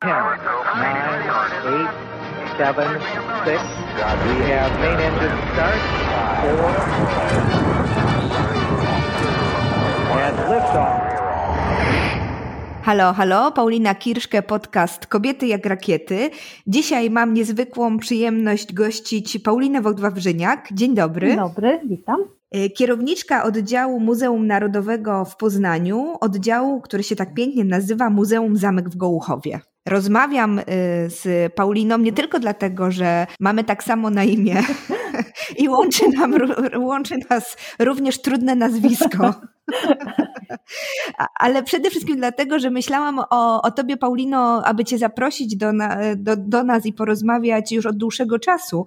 10, 9, 8, 7, 6. We have main engine start. 4. And liftoff. Halo, halo, Paulina Kirszke, podcast Kobiety jak rakiety. Dzisiaj mam niezwykłą przyjemność gościć Paulinę Wojtła-Wrzyniak. Dzień dobry. Dzień dobry, witam. E, kierowniczka oddziału Muzeum Narodowego w Poznaniu, oddziału, który się tak pięknie nazywa Muzeum Zamek w Gołuchowie. Rozmawiam y, z Pauliną nie tylko dlatego, że mamy tak samo na imię i łączy, nam, łączy nas również trudne nazwisko. Ale przede wszystkim dlatego, że myślałam o, o tobie, Paulino, aby cię zaprosić do, na, do, do nas i porozmawiać już od dłuższego czasu.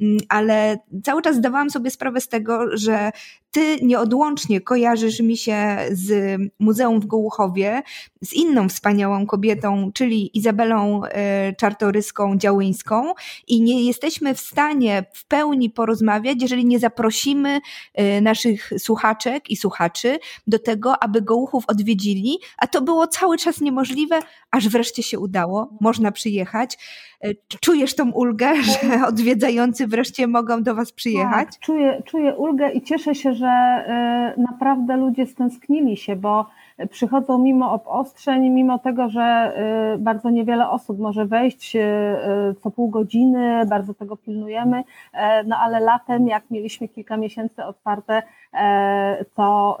Mm, ale cały czas zdawałam sobie sprawę z tego, że ty nieodłącznie kojarzysz mi się z Muzeum w Gołuchowie, z inną wspaniałą kobietą, czyli Izabelą e, Czartoryską Działyńską i nie jesteśmy w stanie w pełni porozmawiać, jeżeli nie zaprosimy e, naszych słuchaczek i słuchaczy do tego, aby Gołuchów odwiedzili, a to było cały czas niemożliwe, aż wreszcie się udało, można przyjechać. Czujesz tą ulgę, że odwiedzający wreszcie mogą do Was przyjechać? Tak, czuję, czuję ulgę i cieszę się, że naprawdę ludzie stęsknili się, bo przychodzą mimo obostrzeń, mimo tego, że y, bardzo niewiele osób może wejść y, y, co pół godziny, bardzo tego pilnujemy, e, no ale latem, jak mieliśmy kilka miesięcy otwarte, to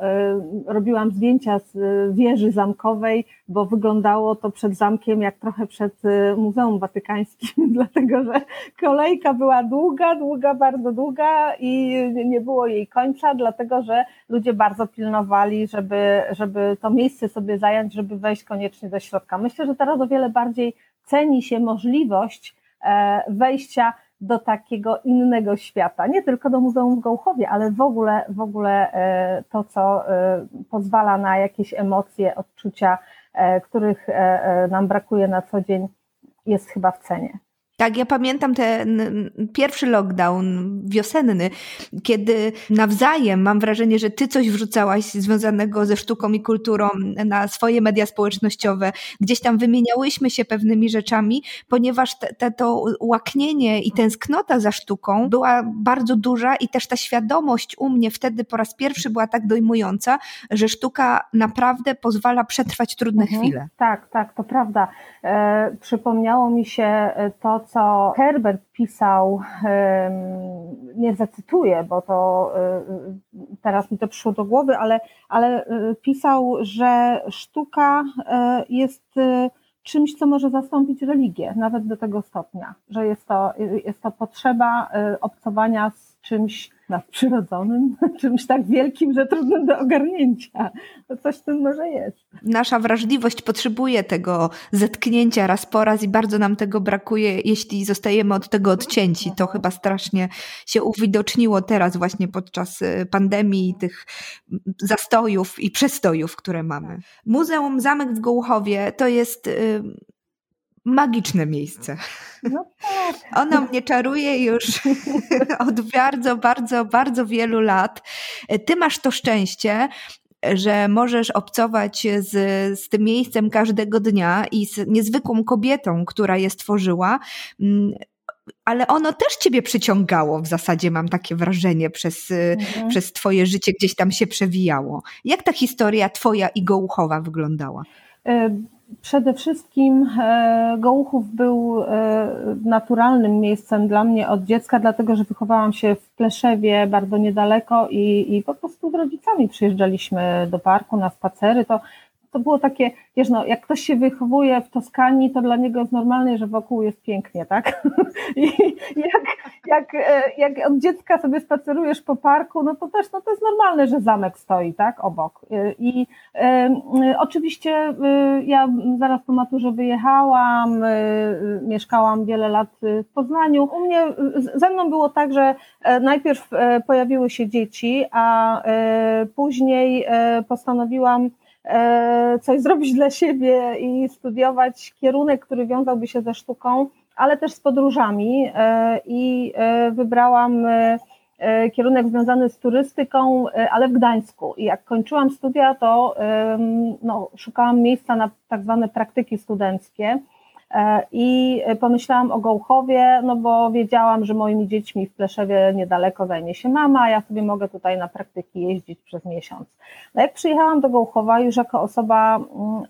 robiłam zdjęcia z wieży zamkowej, bo wyglądało to przed zamkiem jak trochę przed Muzeum Watykańskim, dlatego że kolejka była długa, długa, bardzo długa i nie było jej końca, dlatego że ludzie bardzo pilnowali, żeby, żeby to miejsce sobie zająć, żeby wejść koniecznie do środka. Myślę, że teraz o wiele bardziej ceni się możliwość e, wejścia do takiego innego świata, nie tylko do Muzeum w Gołchowie, ale w ogóle, w ogóle e, to, co e, pozwala na jakieś emocje, odczucia, których nam brakuje na co dzień, jest chyba w cenie. Tak, ja pamiętam ten pierwszy lockdown wiosenny, kiedy nawzajem mam wrażenie, że ty coś wrzucałaś związanego ze sztuką i kulturą na swoje media społecznościowe. Gdzieś tam wymieniałyśmy się pewnymi rzeczami, ponieważ te, te, to łaknienie i tęsknota za sztuką była bardzo duża i też ta świadomość u mnie wtedy po raz pierwszy była tak dojmująca, że sztuka naprawdę pozwala przetrwać trudne mhm. chwile. Tak, tak, to prawda. E, przypomniało mi się e, to, co Herbert pisał, nie zacytuję, bo to e, teraz mi to przyszło do głowy, ale, ale pisał, że sztuka jest czymś, co może zastąpić religię, nawet do tego stopnia, że jest to, jest to potrzeba obcowania z czymś nadprzyrodzonym, czymś tak wielkim, że trudnym do ogarnięcia. To coś w tym może jest. Nasza wrażliwość potrzebuje tego zetknięcia raz po raz i bardzo nam tego brakuje, jeśli zostajemy od tego odcięci. To chyba strasznie się uwidoczniło teraz właśnie podczas y, pandemii tych zastojów i przestojów, które mamy. Muzeum Zamek w Gołuchowie to jest y, magiczne miejsce. No tak. Ono mnie czaruje już od bardzo, bardzo, bardzo wielu lat. Ty masz to szczęście, że możesz obcować z, z tym miejscem każdego dnia i z niezwykłą kobietą, która je stworzyła. Mm, ale ono też ciebie przyciągało, w zasadzie mam takie wrażenie, przez, mhm. przez twoje życie gdzieś tam się przewijało. Jak ta historia twoja i Gołuchowa wyglądała? Przede wszystkim e, Gołuchów był e, naturalnym miejscem dla mnie od dziecka, dlatego że wychowałam się w Pleszewie bardzo niedaleko i, i po prostu z rodzicami przyjeżdżaliśmy do parku na spacery. To to było takie, wiesz, no, jak ktoś się wychowuje w Toskanii, to dla niego jest normalne, że wokół jest pięknie, tak? I jak, jak, e, jak od dziecka sobie spacerujesz po parku, no to też, no to jest normalne, że zamek stoi, tak, obok. E, I e, oczywiście ja zaraz po maturze wyjechałam, mieszkałam wiele lat w Poznaniu. U mnie, ze mną było tak, że najpierw pojawiły się dzieci, a później postanowiłam coś zrobić dla siebie i studiować kierunek, który wiązałby się ze sztuką, ale też z podróżami e, i e, wybrałam kierunek związany z turystyką, ale w Gdańsku. I jak kończyłam studia, to no, szukałam miejsca na tak zwane praktyki studenckie I pomyślałam o Gołchowie, no bo wiedziałam, że moimi dziećmi w Pleszewie niedaleko zajmie się mama, a ja sobie mogę tutaj na praktyki jeździć przez miesiąc. No jak przyjechałam do Gołchowa już jako osoba mm,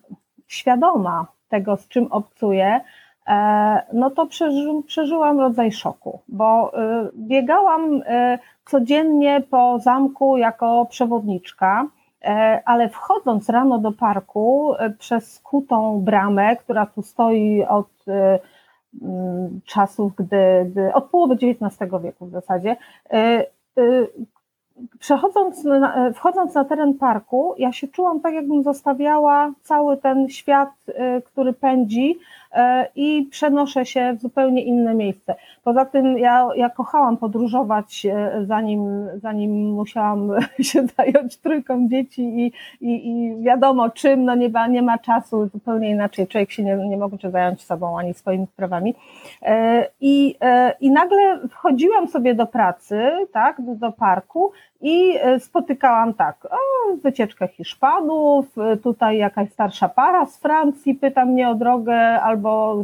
świadoma tego, z czym obcuję, E, no to przeży, przeżyłam rodzaj szoku, bo y, biegałam y, codziennie po zamku jako przewodniczka, e, ale wchodząc rano do parku y, przez skutą bramę, która tu stoi od mm, czasów, gdy, gdy od połowy XIX wieku w zasadzie, przechodząc, wchodząc na teren parku, ja się czułam tak, jakbym zostawiała cały ten świat, który pędzi, E, i przenoszę się w zupełnie inne miejsce. Poza tym ja, ja kochałam podróżować, e, zanim, zanim musiałam się zająć trójką dzieci i, i, i wiadomo czym, no nie ma, nie ma czasu, zupełnie inaczej, człowiek się nie, nie może zająć sobą ani swoimi sprawami. E, I, I nagle wchodziłam sobie do pracy, tak, do parku i spotykałam tak, o, wycieczkę Hiszpanów, tutaj jakaś starsza para z Francji pyta mnie o drogę, albo albo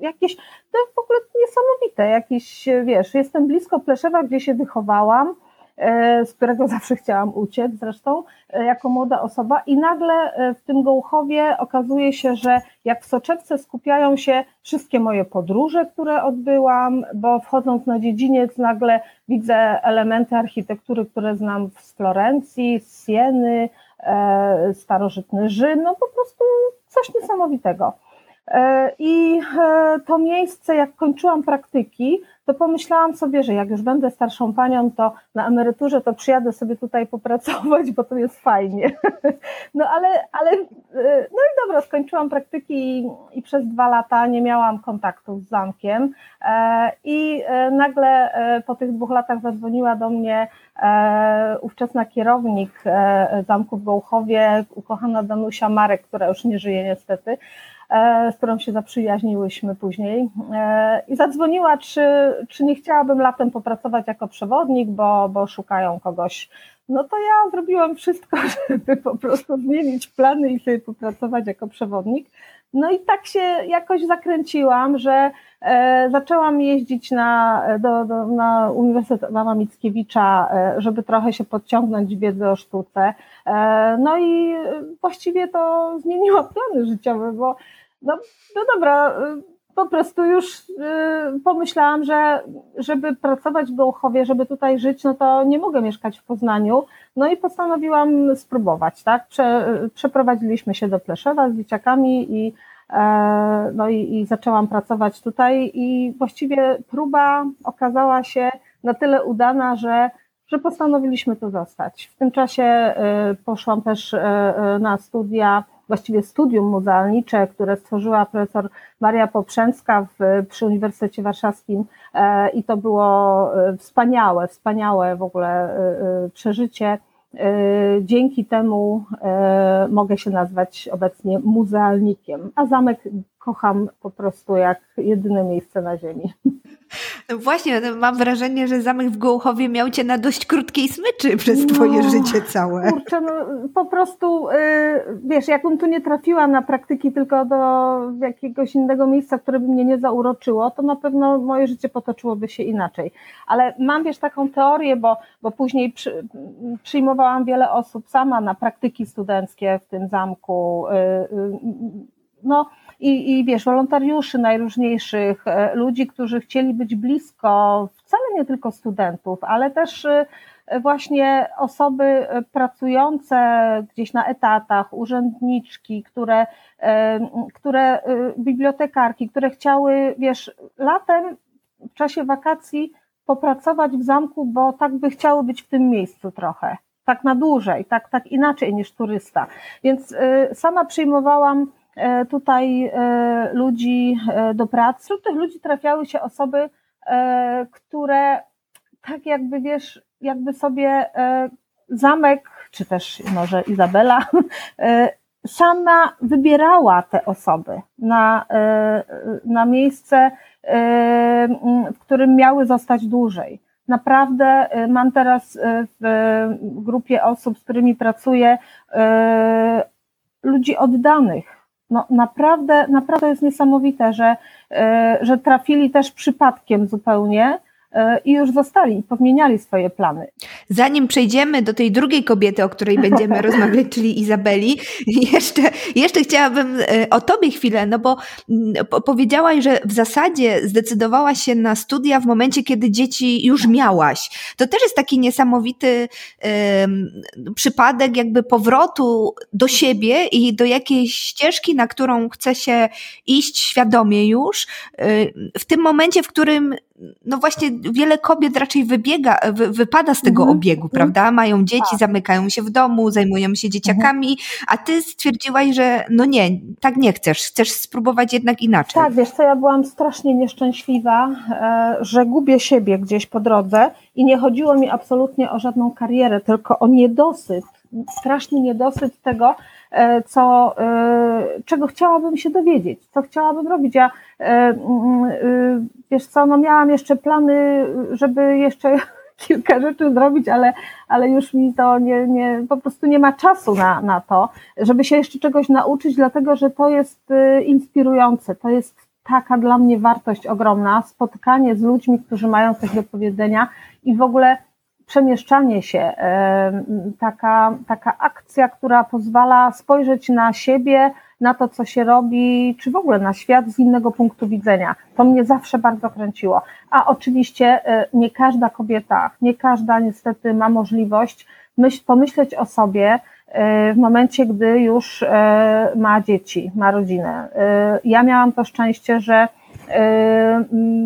jakieś, to w ogóle niesamowite, jakieś, wiesz, jestem blisko Pleszewa, gdzie się wychowałam, e, z którego zawsze chciałam uciec zresztą, e, jako młoda osoba i nagle e, w tym Gołchowie okazuje się, że jak w soczewce skupiają się wszystkie moje podróże, które odbyłam, bo wchodząc na dziedziniec nagle widzę elementy architektury, które znam z Florencji, z Sieny, starożytny Rzym, no po prostu coś niesamowitego. E, I e, to miejsce, jak kończyłam praktyki, to pomyślałam sobie, że jak już będę starszą panią, to na emeryturze to przyjadę sobie tutaj popracować, bo to jest fajnie. No ale, ale e, no i dobra, skończyłam praktyki i, i przez dwa lata nie miałam kontaktu z zamkiem. I nagle po tych dwóch latach zadzwoniła do mnie ówczesna kierownik zamku w Gołchowie, ukochana Danusia Marek, która już nie żyje niestety z którą się zaprzyjaźniłyśmy później e, i zadzwoniła, czy, czy nie chciałabym latem popracować jako przewodnik, bo, bo szukają kogoś. No to ja zrobiłam wszystko, żeby po prostu zmienić plany i sobie popracować jako przewodnik. No i tak się jakoś zakręciłam, że e, zaczęłam jeździć na, do, do, na Uniwersytet Adama Mickiewicza, e, żeby trochę się podciągnąć wiedzę o sztuce. E, no i właściwie to zmieniło plany życiowe, bo no, no dobra, y, po prostu już y, pomyślałam, że żeby pracować w Gołchowie, żeby tutaj żyć, no to nie mogę mieszkać w Poznaniu. No i postanowiłam spróbować, tak? Prze, przeprowadziliśmy się do Pleszewa z dzieciakami i, e, no i, i zaczęłam pracować tutaj i właściwie próba okazała się na tyle udana, że że postanowiliśmy tu zostać. W tym czasie y, poszłam też na studia właściwie studium muzealnicze, które stworzyła profesor Maria Poprzęcka w, przy Uniwersytecie Warszawskim e, i to było e, wspaniałe, wspaniałe w ogóle e, przeżycie. Dzięki temu mogę się nazwać obecnie muzealnikiem, a zamek kocham po prostu jak jedyne miejsce na ziemi. Właśnie, no, mam wrażenie, że zamek w Gołuchowie miał cię na dość krótkiej smyczy przez twoje no, życie całe. Kurczę, no, po prostu, yy, wiesz, jakbym tu nie trafiła na praktyki tylko do jakiegoś innego miejsca, które by mnie nie zauroczyło, to na pewno moje życie potoczyłoby się inaczej. Ale mam, wiesz, taką teorię, bo, bo później przy, przyjmowałam wiele osób sama na praktyki studenckie w tym zamku. Yy, yy, no, i, i wiesz, wolontariuszy najróżniejszych, e, ludzi, którzy chcieli być blisko, wcale nie tylko studentów, ale też e, właśnie osoby e, pracujące gdzieś na etatach, urzędniczki, które, które bibliotekarki, które chciały, wiesz, latem w czasie wakacji popracować w zamku, bo tak by chciały być w tym miejscu trochę, tak na dłużej, tak, tak inaczej niż turysta. Więc sama przyjmowałam tutaj e, ludzi e, do pracy. Wśród tych ludzi trafiały się osoby, które tak jakby wiesz, jakby sobie zamek, czy też może Izabela, sama wybierała te osoby na, na miejsce, w którym miały zostać dłużej. Naprawdę mam teraz w grupie osób, z którymi pracuję, ludzi oddanych, No naprawdę, naprawdę jest niesamowite, że, że trafili też przypadkiem zupełnie. E, i już zostali i podmieniali swoje plany. Zanim przejdziemy do tej drugiej kobiety, o której będziemy rozmawiać, czyli Izabeli, jeszcze, jeszcze chciałabym e, o tobie chwilę, no bo mm, powiedziałaś, że w zasadzie zdecydowałaś się na studia w momencie, kiedy dzieci już miałaś. To też jest taki niesamowity um, przypadek jakby powrotu do siebie i do jakiejś ścieżki, na którą chce się iść świadomie już, e, w tym momencie, w którym no właśnie wiele kobiet raczej wybiega, wy, wypada z tego mhm. obiegu, mhm. prawda? Mają dzieci, tak. zamykają się w domu, zajmują się dzieciakami, mhm. a ty stwierdziłaś, że no nie, tak nie chcesz, chcesz spróbować jednak inaczej. Tak, wiesz co, ja byłam strasznie nieszczęśliwa, e, że gubię siebie gdzieś po drodze i nie chodziło mi absolutnie o żadną karierę, tylko o niedosyt, straszny niedosyt tego, co, e, czego chciałabym się dowiedzieć, co chciałabym robić. Ja, e, wiesz co, no miałam jeszcze plany, żeby jeszcze kilka rzeczy zrobić, ale, ale już mi to nie, nie, po prostu nie ma czasu na, na to, żeby się jeszcze czegoś nauczyć, dlatego że to jest inspirujące, to jest taka dla mnie wartość ogromna, spotkanie z ludźmi, którzy mają coś do powiedzenia i w ogóle przemieszczanie się, taka, taka akcja, która pozwala spojrzeć na siebie, na to, co się robi, czy w ogóle na świat z innego punktu widzenia. To mnie zawsze bardzo kręciło. A oczywiście e, nie każda kobieta, nie każda niestety ma możliwość myśl, pomyśleć o sobie e, w momencie, gdy już e, ma dzieci, ma rodzinę. Ja miałam to szczęście, że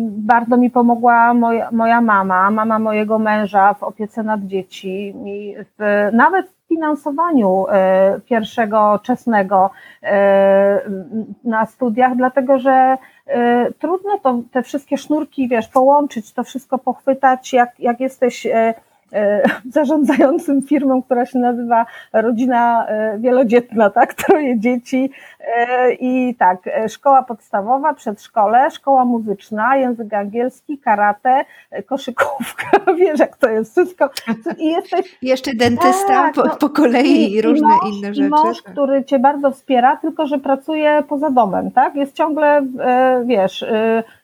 bardzo mi pomogła moja, moja mama, mama mojego męża w opiece nad dziećmi, w, nawet w finansowaniu e, pierwszego czesnego e, na studiach, dlatego że trudno to, te wszystkie sznurki, wiesz, połączyć, to wszystko pochwytać, jak, jak jesteś zarządzającym firmą, która się nazywa Rodzina e, Wielodzietna, tak? Troje dzieci e, i tak, szkoła podstawowa, przedszkole, szkoła muzyczna, język angielski, karate, koszykówka, wiesz jak to jest wszystko. I jesteś... Jeszcze dentysta tak, po, no, po, kolei i, różne mąż, inne rzeczy. mąż, który cię bardzo wspiera, tylko że pracuje poza domem, tak? Jest ciągle, wiesz,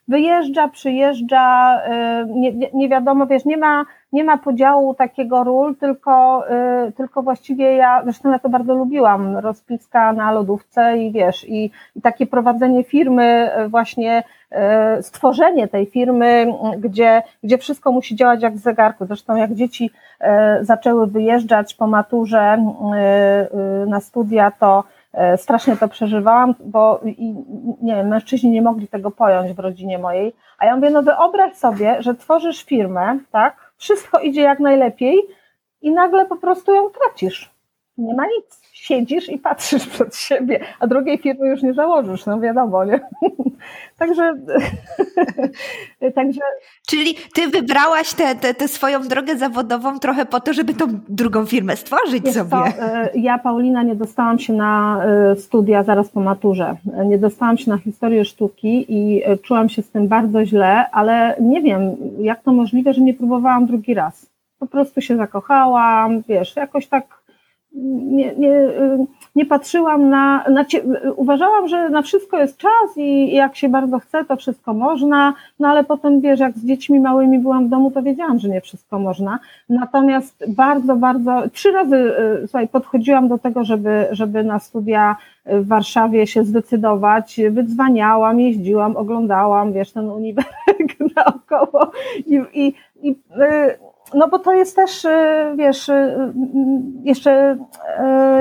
wyjeżdża, przyjeżdża, nie, nie, nie wiadomo, wiesz, nie ma nie ma podziału takiego ról, tylko, y, tylko właściwie ja, zresztą ja to bardzo lubiłam, rozpiska na lodówce i wiesz, i, i takie prowadzenie firmy, y, właśnie y, stworzenie tej firmy, gdzie, gdzie wszystko musi działać jak w zegarku. Zresztą jak dzieci zaczęły wyjeżdżać po maturze na studia, to strasznie to przeżywałam, bo nie wiem, mężczyźni nie mogli tego pojąć w rodzinie mojej. A ja mówię, no wyobraź sobie, że tworzysz firmę, tak? wszystko idzie jak najlepiej i nagle po prostu ją tracisz. Nie ma nic. Siedzisz i patrzysz przed siebie, a drugiej firmy już nie założysz, no wiadomo, nie? także, także... Czyli ty wybrałaś tę swoją drogę zawodową trochę po to, żeby tą drugą firmę stworzyć Jest sobie. To, e, ja, Paulina, nie dostałam się na e, studia zaraz po maturze. Nie dostałam się na historię sztuki i e, czułam się z tym bardzo źle, ale nie wiem, jak to możliwe, że nie próbowałam drugi raz. Po prostu się zakochałam, wiesz, jakoś tak nie, nie, nie patrzyłam na, na uważałam, że na wszystko jest czas i jak się bardzo chce, to wszystko można, no ale potem wiesz, jak z dziećmi małymi byłam w domu, to wiedziałam, że nie wszystko można. Natomiast bardzo, bardzo, trzy razy y, słuchaj, podchodziłam do tego, żeby, żeby na studia w Warszawie się zdecydować, wydzwaniałam, jeździłam, oglądałam, wiesz, ten uniwersytet naokoło i, i, i y, no bo to jest też, y, wiesz, y, jeszcze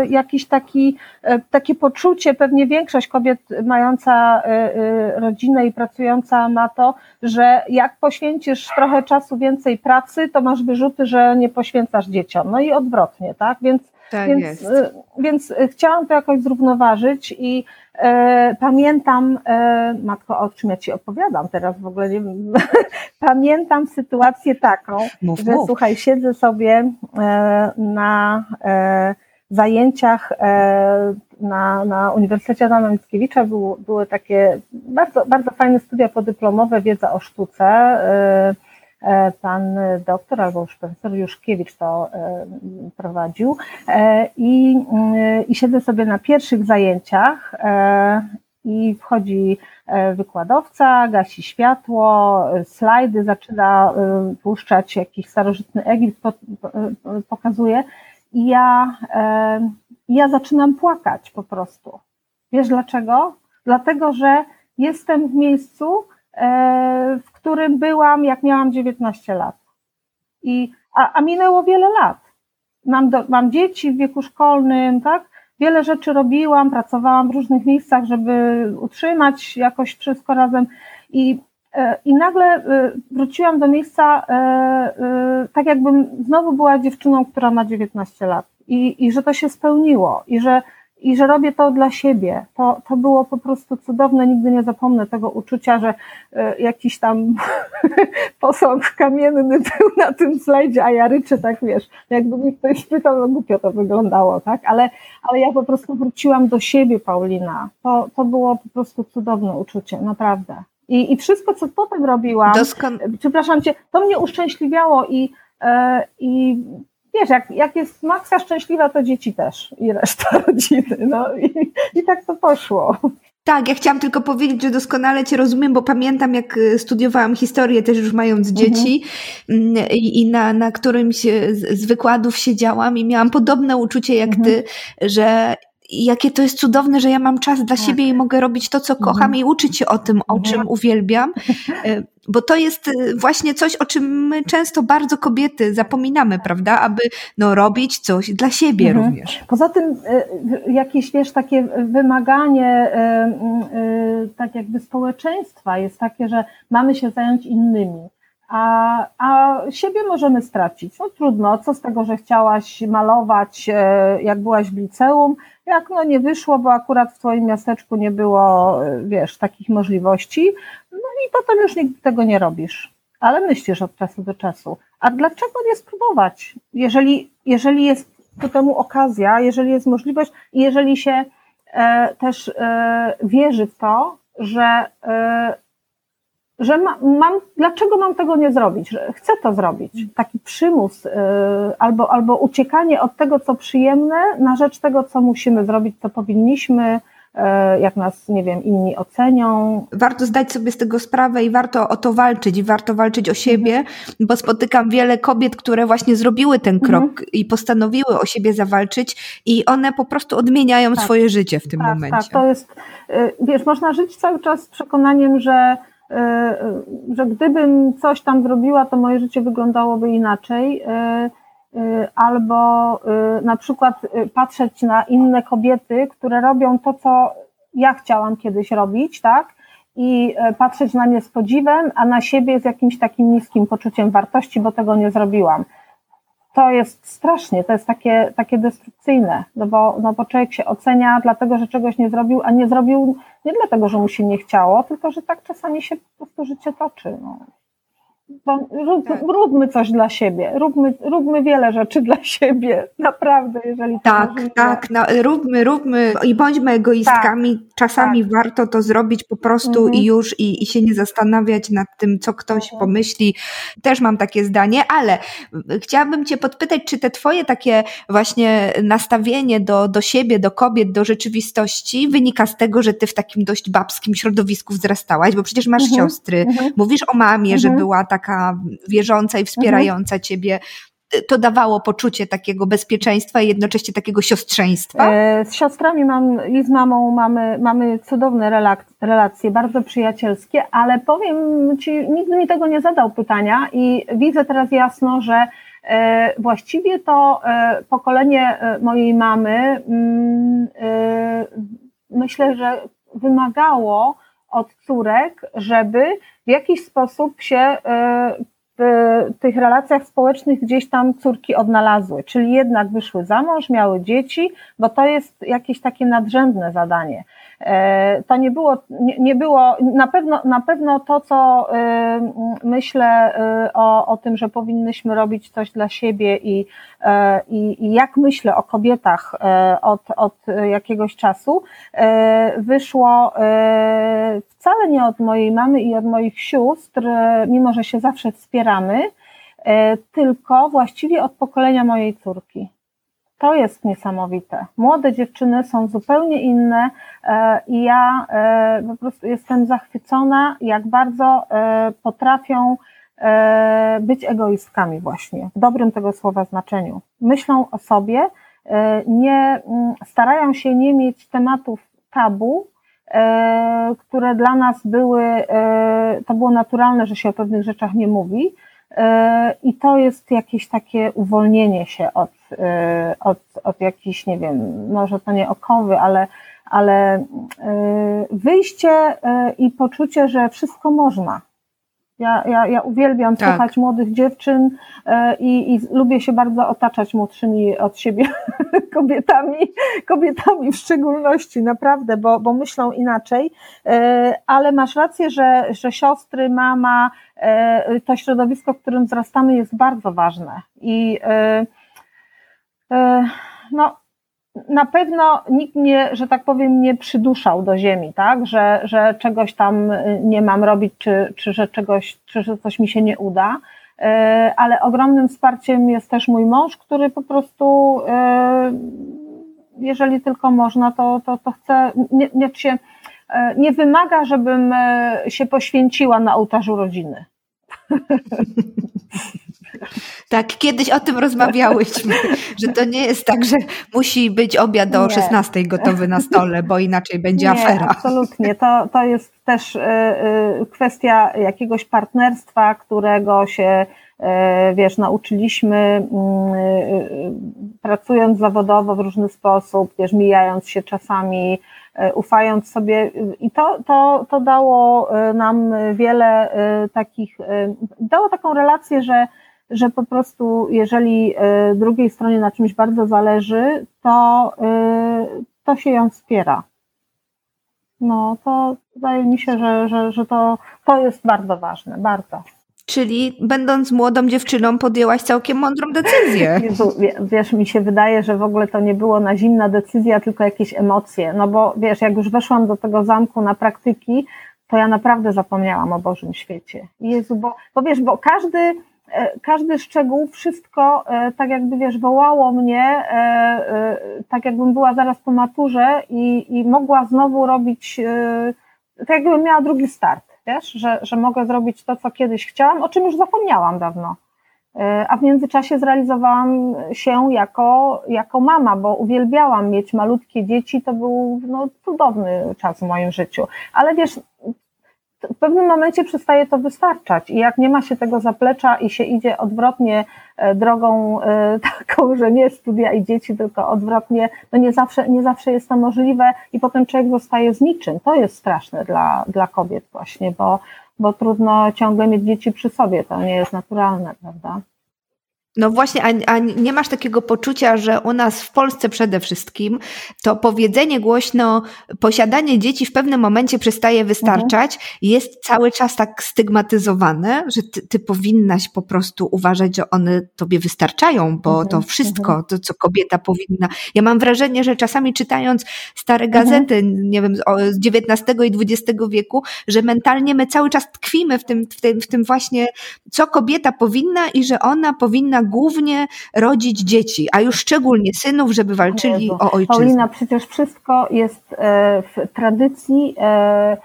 y, jakiś taki, takie poczucie, pewnie większość kobiet mająca rodzinę i pracująca ma to, że jak poświęcisz trochę czasu więcej pracy, to masz wyrzuty, że nie poświęcasz dzieciom. No i odwrotnie, tak? Więc, tak więc, więc chciałam to jakoś zrównoważyć i E, pamiętam, e, matko, o czym ja ci opowiadam teraz w ogóle nie Pamiętam sytuację taką, mów, że mów. słuchaj, siedzę sobie e, na zajęciach na, na Uniwersytecie Adama Mickiewicza były, były takie bardzo, bardzo fajne studia podyplomowe, wiedza o sztuce pan doktor albo już profesor Juszkiewicz to prowadził i, i siedzę sobie na pierwszych zajęciach i wchodzi wykładowca, gasi światło, slajdy, zaczyna puszczać jakiś starożytny Egipt, pokazuje i ja, ja zaczynam płakać po prostu. Wiesz dlaczego? Dlatego, że jestem w miejscu, e, w którym byłam, jak miałam 19 lat. I, a, a minęło wiele lat. Mam, do, mam dzieci w wieku szkolnym, tak? Wiele rzeczy robiłam, pracowałam w różnych miejscach, żeby utrzymać jakoś wszystko razem. I, e, i nagle e, wróciłam do miejsca, tak jakbym znowu była dziewczyną, która ma 19 lat. I, i że to się spełniło. I że i że robię to dla siebie. To, to było po prostu cudowne, nigdy nie zapomnę tego uczucia, że e, jakiś tam posąg kamienny był na tym slajdzie, a ja ryczę tak, wiesz, jakby mi ktoś pytał, no głupio to wyglądało, tak, ale, ale ja po prostu wróciłam do siebie, Paulina. To, to było po prostu cudowne uczucie, naprawdę. I, i wszystko, co potem robiłam, Doskon... przepraszam cię, to mnie uszczęśliwiało i, e, i wiesz, jak, jak jest matka szczęśliwa, to dzieci też i reszta rodziny. No i, i tak to poszło. Tak, ja chciałam tylko powiedzieć, że doskonale Cię rozumiem, bo pamiętam, jak y, studiowałam historię, też już mając mhm. dzieci, mm, i, i na, na którymś z, z wykładów siedziałam i miałam podobne uczucie jak mhm. Ty, że jakie to jest cudowne, że ja mam czas dla tak. siebie i mogę robić to, co kocham mhm. i uczyć się o tym, o czym mhm. uwielbiam, e, bo to jest e, właśnie coś, o czym my często bardzo kobiety zapominamy, prawda, aby no, robić coś dla siebie mhm. również. Poza tym e, jakieś, wiesz, takie wymaganie tak jakby społeczeństwa jest takie, że mamy się zająć innymi a, a siebie możemy stracić. No trudno, co z tego, że chciałaś malować, e, jak byłaś w liceum, jak no nie wyszło, bo akurat w twoim miasteczku nie było, e, wiesz, takich możliwości, no i potem już nigdy tego nie robisz, ale myślisz od czasu do czasu. A dlaczego nie spróbować? Jeżeli, jeżeli jest ku temu okazja, jeżeli jest możliwość i jeżeli się e, też e, wierzy w to, że e, że ma, mam, dlaczego mam tego nie zrobić, że chcę to zrobić. Taki przymus y, albo, albo uciekanie od tego, co przyjemne, na rzecz tego, co musimy zrobić, co powinniśmy, y, jak nas, nie wiem, inni ocenią. Warto zdać sobie z tego sprawę i warto o to walczyć, i warto walczyć o siebie, mhm. bo spotykam wiele kobiet, które właśnie zrobiły ten krok mhm. i postanowiły o siebie zawalczyć i one po prostu odmieniają tak. swoje życie w tym tak, momencie. Tak, to jest, y, wiesz, można żyć cały czas z przekonaniem, że że gdybym coś tam zrobiła, to moje życie wyglądało inaczej. E, albo na przykład patrzeć na inne kobiety, które robią to, co ja chciałam kiedyś robić, tak? I patrzeć na nie z podziwem, a na siebie z jakimś takim niskim poczuciem wartości, bo tego nie zrobiłam to jest strasznie, to jest takie, takie destrukcyjne, no bo, no bo człowiek się ocenia dlatego, że czegoś nie zrobił, a nie zrobił nie dlatego, że mu się nie chciało, tylko że tak czasami się po prostu życie toczy. No. Rób, tak. Róbmy coś dla siebie, róbmy, róbmy wiele rzeczy dla siebie, naprawdę, jeżeli to Tak, możliwe. tak, no, róbmy, róbmy i bądźmy egoistkami, tak, czasami tak. warto to zrobić po prostu mhm. i już i, i się nie zastanawiać nad tym, co ktoś mhm. pomyśli. Też mam takie zdanie, ale chciałabym Cię podpytać, czy te Twoje takie właśnie nastawienie do, do siebie, do kobiet, do rzeczywistości wynika z tego, że Ty w takim dość babskim środowisku wzrastałaś, bo przecież masz mhm. siostry, mhm. mówisz o mamie, że mhm. była taka wierząca i wspierająca mhm. ciebie, to dawało poczucie takiego bezpieczeństwa i jednocześnie takiego siostrzeństwa? E, z siostrami mam i z mamą mamy, mamy cudowne relacje, bardzo przyjacielskie, ale powiem Ci, nikt mi tego nie zadał pytania i widzę teraz jasno, że e, właściwie to e, pokolenie mojej mamy mm, myślę, że wymagało od córek, żeby w jakiś sposób się w tych relacjach społecznych gdzieś tam córki odnalazły, czyli jednak wyszły za mąż, miały dzieci, bo to jest jakieś takie nadrzędne zadanie. To nie było, nie, nie było na pewno, na pewno to, co myślę o, o tym, że powinnyśmy robić coś dla siebie i, i, i jak myślę o kobietach od, od jakiegoś czasu, wyszło wcale nie od mojej mamy i od moich sióstr, mimo że się zawsze wspieramy, tylko właściwie od pokolenia mojej córki. To jest niesamowite. Młode dziewczyny są zupełnie inne e, i ja e, po prostu jestem zachwycona, jak bardzo e, potrafią być egoistkami właśnie, w dobrym tego słowa znaczeniu. Myślą o sobie, nie, mm, starają się nie mieć tematów tabu, które dla nas były, to było naturalne, że się o pewnych rzeczach nie mówi, i to jest jakieś takie uwolnienie się od, e, od, od jakichś, nie wiem, może to nie okowy, ale, ale e, wyjście e, i poczucie, że wszystko można. Ja, ja, ja uwielbiam tak. słuchać młodych dziewczyn i, i lubię się bardzo otaczać młodszymi od siebie kobietami, kobietami w szczególności, naprawdę, bo, bo myślą inaczej. Ale masz rację, że, że siostry, mama, E, to środowisko, w którym wzrastamy, jest bardzo ważne. I e, e, no, na pewno nikt mnie, że tak powiem, nie przyduszał do ziemi, tak? Że, że czegoś tam nie mam robić, czy, czy że czegoś, czy że coś mi się nie uda. Ale ogromnym wsparciem jest też mój mąż, który po prostu, jeżeli tylko można, to, to, to chce, nie, nie, się, nie wymaga, żebym się poświęciła na ołtarzu rodziny. Tak, kiedyś o tym rozmawiałyśmy, że to nie jest tak, że musi być obiad do nie. 16 gotowy na stole, bo inaczej będzie nie, afera. Absolutnie. To, to jest też y, y, kwestia jakiegoś partnerstwa, którego się y, wiesz, nauczyliśmy pracując zawodowo w różny sposób, wiesz, mijając się czasami ufając sobie i to, to, to dało nam wiele takich, dało taką relację, że, że po prostu jeżeli drugiej stronie na czymś bardzo zależy, to, to się ją wspiera. No, to wydaje mi się, że, że, że to, to jest bardzo ważne, bardzo. Czyli będąc młodą dziewczyną podjęłaś całkiem mądrą decyzję. Jezu, wiesz, mi się wydaje, że w ogóle to nie było na zimna decyzja, tylko jakieś emocje. No bo wiesz, jak już weszłam do tego zamku na praktyki, to ja naprawdę zapomniałam o Bożym świecie. Jezu, bo, bo wiesz, bo każdy, e, każdy szczegół, wszystko e, tak jakby wiesz, wołało mnie, e, tak jakbym była zaraz po maturze i, i mogła znowu robić, tak jakbym miała drugi start wiesz, że, że mogę zrobić to, co kiedyś chciałam, o czym już zapomniałam dawno. E, a w międzyczasie zrealizowałam się jako, jako mama, bo uwielbiałam mieć malutkie dzieci, to był no, cudowny czas w moim życiu. Ale wiesz, w pewnym momencie przestaje to wystarczać i jak nie ma się tego zaplecza i się idzie odwrotnie e, drogą e, taką, że nie studia i dzieci, tylko odwrotnie, no nie zawsze, nie zawsze jest to możliwe i potem człowiek zostaje z niczym. To jest straszne dla, dla kobiet właśnie, bo, bo trudno ciągle mieć dzieci przy sobie, to nie jest naturalne, prawda? No właśnie, a, a, nie masz takiego poczucia, że u nas w Polsce przede wszystkim to powiedzenie głośno, posiadanie dzieci w pewnym momencie przestaje wystarczać, mhm. jest cały czas tak stygmatyzowane, że ty, ty, powinnaś po prostu uważać, że one tobie wystarczają, bo mhm. to wszystko, mhm. to co kobieta powinna. Ja mam wrażenie, że czasami czytając stare mhm. gazety, nie wiem, z XIX i XX wieku, że mentalnie my cały czas tkwimy w tym, w tym, w tym właśnie, co kobieta powinna i że ona powinna głównie rodzić dzieci, a już szczególnie synów, żeby walczyli Jezu. o ojczyznę. Paulina, przecież wszystko jest e, w tradycji e,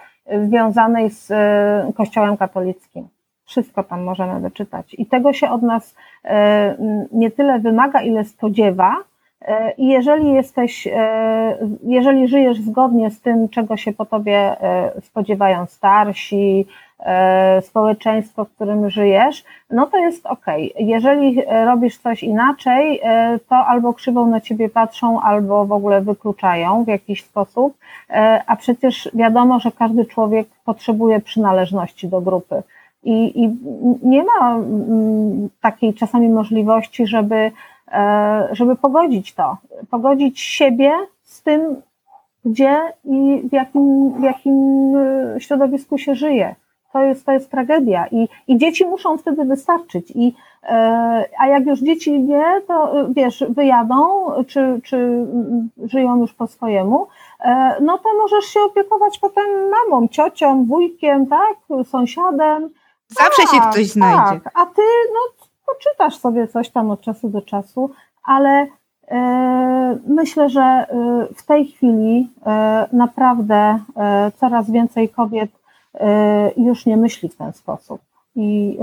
związanej z e, Kościołem katolickim. Wszystko tam możemy wyczytać. I tego się od nas nie tyle wymaga, ile spodziewa. I jeżeli jesteś, jeżeli żyjesz zgodnie z tym, czego się po tobie spodziewają starsi, E, społeczeństwo, w którym żyjesz, no to jest ok. Jeżeli robisz coś inaczej, e, to albo krzywą na ciebie patrzą, albo w ogóle wykluczają w jakiś sposób, e, a przecież wiadomo, że każdy człowiek potrzebuje przynależności do grupy. I, i nie ma mm, takiej czasami możliwości, żeby, żeby pogodzić to, pogodzić siebie z tym, gdzie i w jakim, w jakim środowisku się żyje. To jest, to jest tragedia i, i dzieci muszą wtedy wystarczyć. I, a jak już dzieci nie, to wiesz, wyjadą, czy, czy żyją już po swojemu, no to możesz się opiekować potem mamą, ciocią, wujkiem, tak, sąsiadem. Zawsze tak, się ktoś znajdzie. Tak, a ty, no, poczytasz sobie coś tam od czasu do czasu, ale e, myślę, że e, w tej chwili e, naprawdę coraz więcej kobiet już nie myśli w ten sposób. I,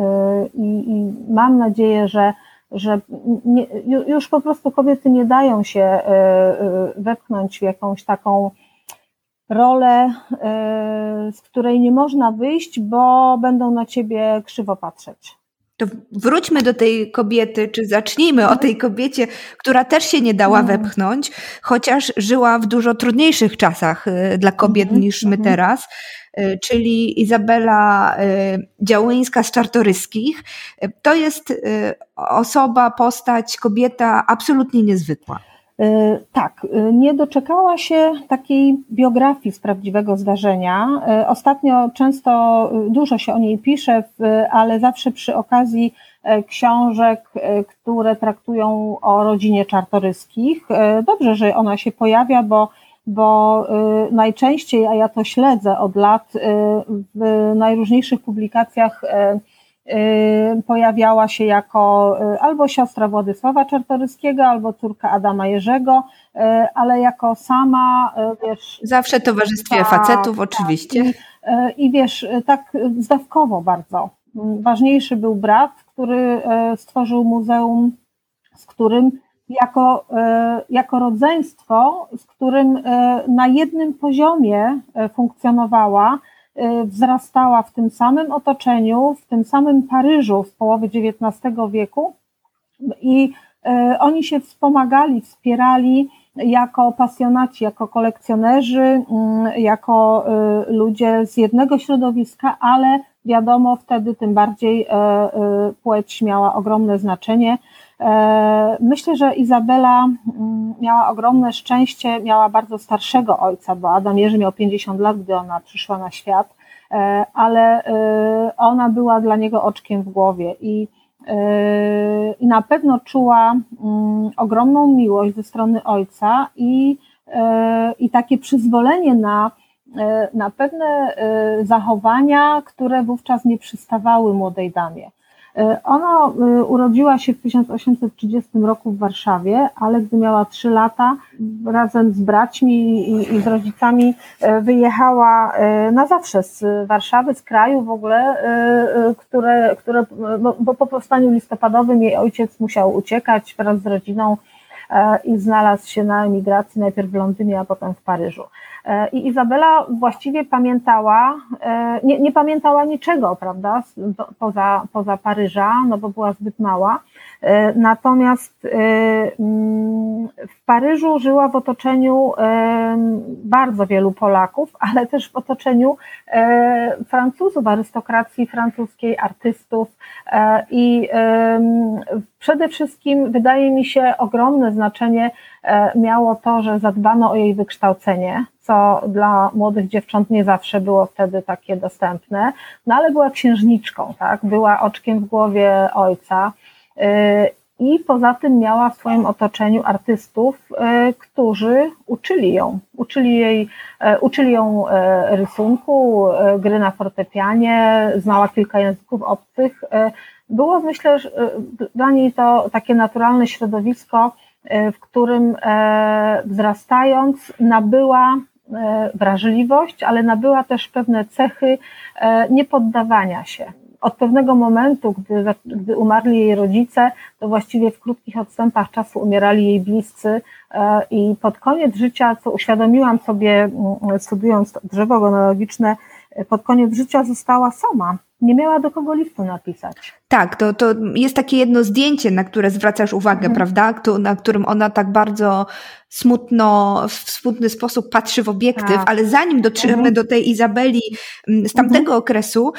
i, i mam nadzieję, że, że nie, już po prostu kobiety nie dają się wepchnąć w jakąś taką rolę, z której nie można wyjść, bo będą na ciebie krzywo patrzeć. To wróćmy do tej kobiety, czy zacznijmy o tej kobiecie, która też się nie dała mhm. wepchnąć, chociaż żyła w dużo trudniejszych czasach y, dla kobiet mhm, niż my mhm. teraz, y, czyli Izabela y, Działyńska z Czartoryskich. To jest osoba, postać, kobieta absolutnie niezwykła. E, tak, e, nie doczekała się takiej biografii z prawdziwego zdarzenia. E, ostatnio często dużo się o niej pisze, ale zawsze przy okazji książek, które traktują o rodzinie czartoryskich. Dobrze, że ona się pojawia, bo, bo najczęściej, a ja to śledzę od lat, w najróżniejszych publikacjach pojawiała się jako y, albo siostra Władysława Czartoryskiego, albo córka Adama Jerzego, y, ale jako sama, wiesz... Zawsze w towarzystwie tak, facetów, tak. oczywiście. I, I wiesz, tak zdawkowo bardzo. Ważniejszy był brat, który stworzył muzeum, z którym jako, jako rodzeństwo, z którym na jednym poziomie funkcjonowała, Y, wzrastała w tym samym otoczeniu, w tym samym Paryżu w połowie XIX wieku i y, oni się wspomagali, wspierali jako pasjonaci, jako kolekcjonerzy, mm, jako y, ludzie z jednego środowiska, ale wiadomo, wtedy tym bardziej płeć miała ogromne znaczenie. E, myślę, że Izabela mm, miała ogromne szczęście, miała bardzo starszego ojca, bo Adam Jerzy miał 50 lat, gdy ona przyszła na świat, e, ale e, ona była dla niego oczkiem w głowie i, i na pewno czuła mm, ogromną miłość ze strony ojca i, i takie przyzwolenie na, na pewne zachowania, które wówczas nie przystawały młodej damie. E, ona e, urodziła się w 1830 roku w Warszawie, ale gdy miała 3 lata, razem z braćmi i, z rodzicami e, wyjechała na zawsze z Warszawy, z kraju w ogóle, które, które bo, bo po powstaniu listopadowym jej ojciec musiał uciekać wraz z rodziną i znalazł się na emigracji najpierw w Londynie, a potem w Paryżu. E, I Izabela właściwie pamiętała, e, nie, nie pamiętała niczego, prawda, poza, poza Paryża, no bo była zbyt mała. E, natomiast mm, w Paryżu żyła w otoczeniu bardzo wielu Polaków, ale też w otoczeniu Francuzów, arystokracji francuskiej, artystów i przede wszystkim wydaje mi się ogromne znaczenie miało to, że zadbano o jej wykształcenie, co dla młodych dziewcząt nie zawsze było wtedy takie dostępne, no ale była księżniczką, tak, była oczkiem w głowie ojca y, i poza tym miała w swoim otoczeniu artystów, y, którzy uczyli ją, uczyli jej, y, uczyli ją rysunku, gry na fortepianie, znała kilka języków obcych. Było myślę, dla niej to takie naturalne środowisko, w którym wzrastając nabyła E, wrażliwość, ale nabyła też pewne cechy e, niepoddawania się. Od pewnego momentu, gdy, gdy umarli jej rodzice, to właściwie w krótkich odstępach czasu umierali jej bliscy e, i pod koniec życia, co uświadomiłam sobie studiując drzewo genealogiczne, pod koniec życia została sama nie miała do kogo listu napisać. Tak, to, to jest takie jedno zdjęcie, na które zwracasz uwagę, mhm. prawda? na którym ona tak bardzo smutno, w smutny sposób patrzy w obiektyw, tak. ale zanim dotrzemy mhm. do tej Izabeli mm, z tamtego mhm. okresu,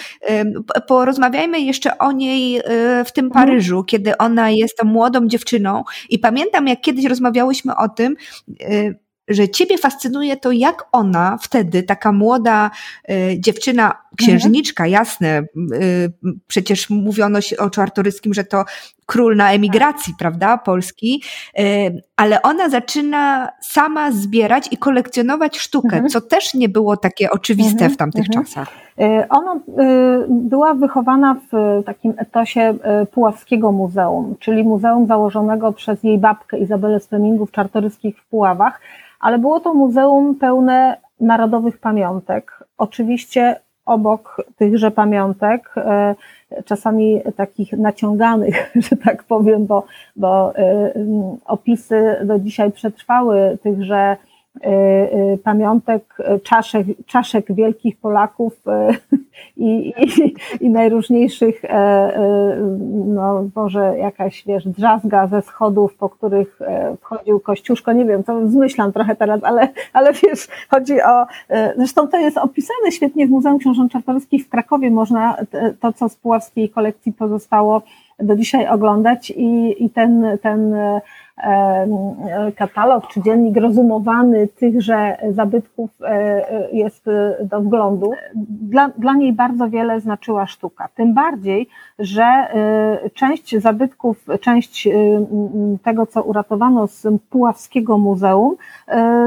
porozmawiajmy jeszcze o niej y, w tym mhm. Paryżu, kiedy ona jest młodą dziewczyną i pamiętam, jak kiedyś rozmawiałyśmy o tym, y, że ciebie fascynuje to, jak ona wtedy, taka młoda y, dziewczyna, księżniczka, mhm. jasne, y, przecież mówiono o Czartoryskim, że to król na emigracji, tak. prawda, Polski, y, ale ona zaczyna sama zbierać i kolekcjonować sztukę, mhm. co też nie było takie oczywiste mhm. w tamtych mhm. czasach. Y, ona y, była wychowana w takim etosie Puławskiego Muzeum, czyli muzeum założonego przez jej babkę Izabelę Slemingów Czartoryskich w Puławach, ale było to muzeum pełne narodowych pamiątek. Oczywiście obok tychże pamiątek, czasami takich naciąganych, że tak powiem, bo, bo e, opisy do dzisiaj przetrwały tychże Y, y, pamiątek y, czaszek, czaszek wielkich Polaków i, i, i najróżniejszych, e, e, no może jakaś, wiesz, drzazga ze schodów, po których e, wchodził Kościuszko, nie wiem, to zmyślam trochę teraz, ale, ale wiesz, chodzi o, zresztą to jest opisane świetnie w Muzeum Książąt Czartoryskich w Krakowie, można to, co z puławskiej kolekcji pozostało do dzisiaj oglądać i, i ten, ten katalog czy dziennik rozumowany tychże zabytków e, e, jest do wglądu. Dla, dla niej bardzo wiele znaczyła sztuka. Tym bardziej, że e, część zabytków, część tego, co uratowano z Puławskiego Muzeum,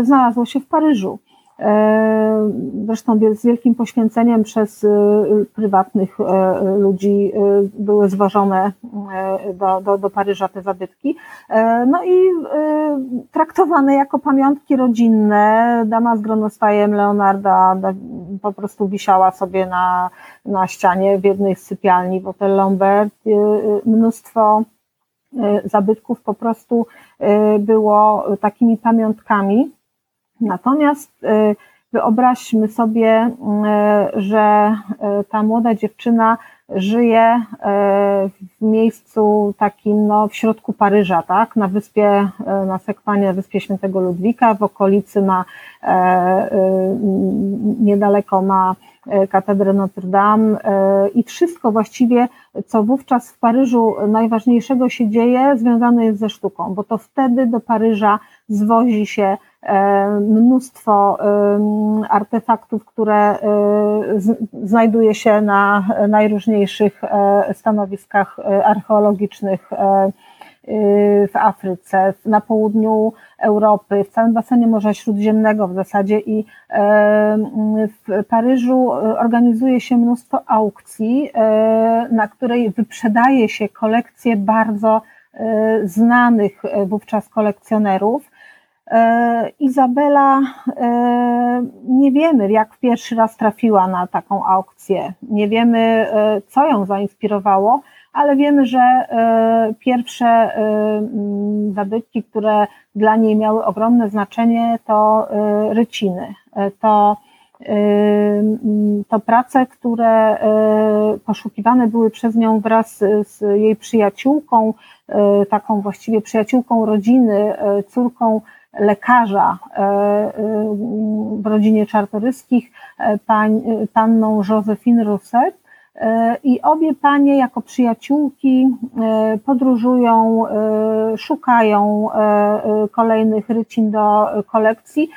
znalazło się w Paryżu. E, zresztą z wielkim poświęceniem przez e, prywatnych e, ludzi były zwożone do, do, do Paryża te zabytki. No i traktowane jako pamiątki rodzinne. Dama z gronostajem Leonarda po prostu wisiała sobie na, na ścianie w jednej z sypialni w Hotel Lombard. Mnóstwo zabytków po prostu było takimi pamiątkami Natomiast y, wyobraźmy sobie, y, że y, ta młoda dziewczyna żyje w miejscu takim, no, w środku Paryża, tak, na wyspie, na Sekwanie, wyspie Świętego Ludwika, w okolicy ma, niedaleko ma katedrę Notre Dame i wszystko właściwie, co wówczas w Paryżu najważniejszego się dzieje, związane jest ze sztuką, bo to wtedy do Paryża zwozi się E, mnóstwo artefaktów, które e, znajduje się na najróżniejszych e, stanowiskach archeologicznych w Afryce, na południu Europy, w całym basenie Morza Śródziemnego w zasadzie i w Paryżu organizuje się mnóstwo aukcji, na której wyprzedaje się kolekcje bardzo znanych wówczas kolekcjonerów. E, Izabela, e, nie wiemy, jak pierwszy raz trafiła na taką aukcję. Nie wiemy, e, co ją zainspirowało, ale wiemy, że pierwsze zabytki, które dla niej miały ogromne znaczenie, to ryciny. To, to prace, które poszukiwane były przez nią wraz z jej przyjaciółką, taką właściwie przyjaciółką rodziny, córką lekarza e, e, w rodzinie czartoryskich, e, panną Josephine Rousset. I obie panie jako przyjaciółki podróżują, szukają kolejnych rycin do kolekcji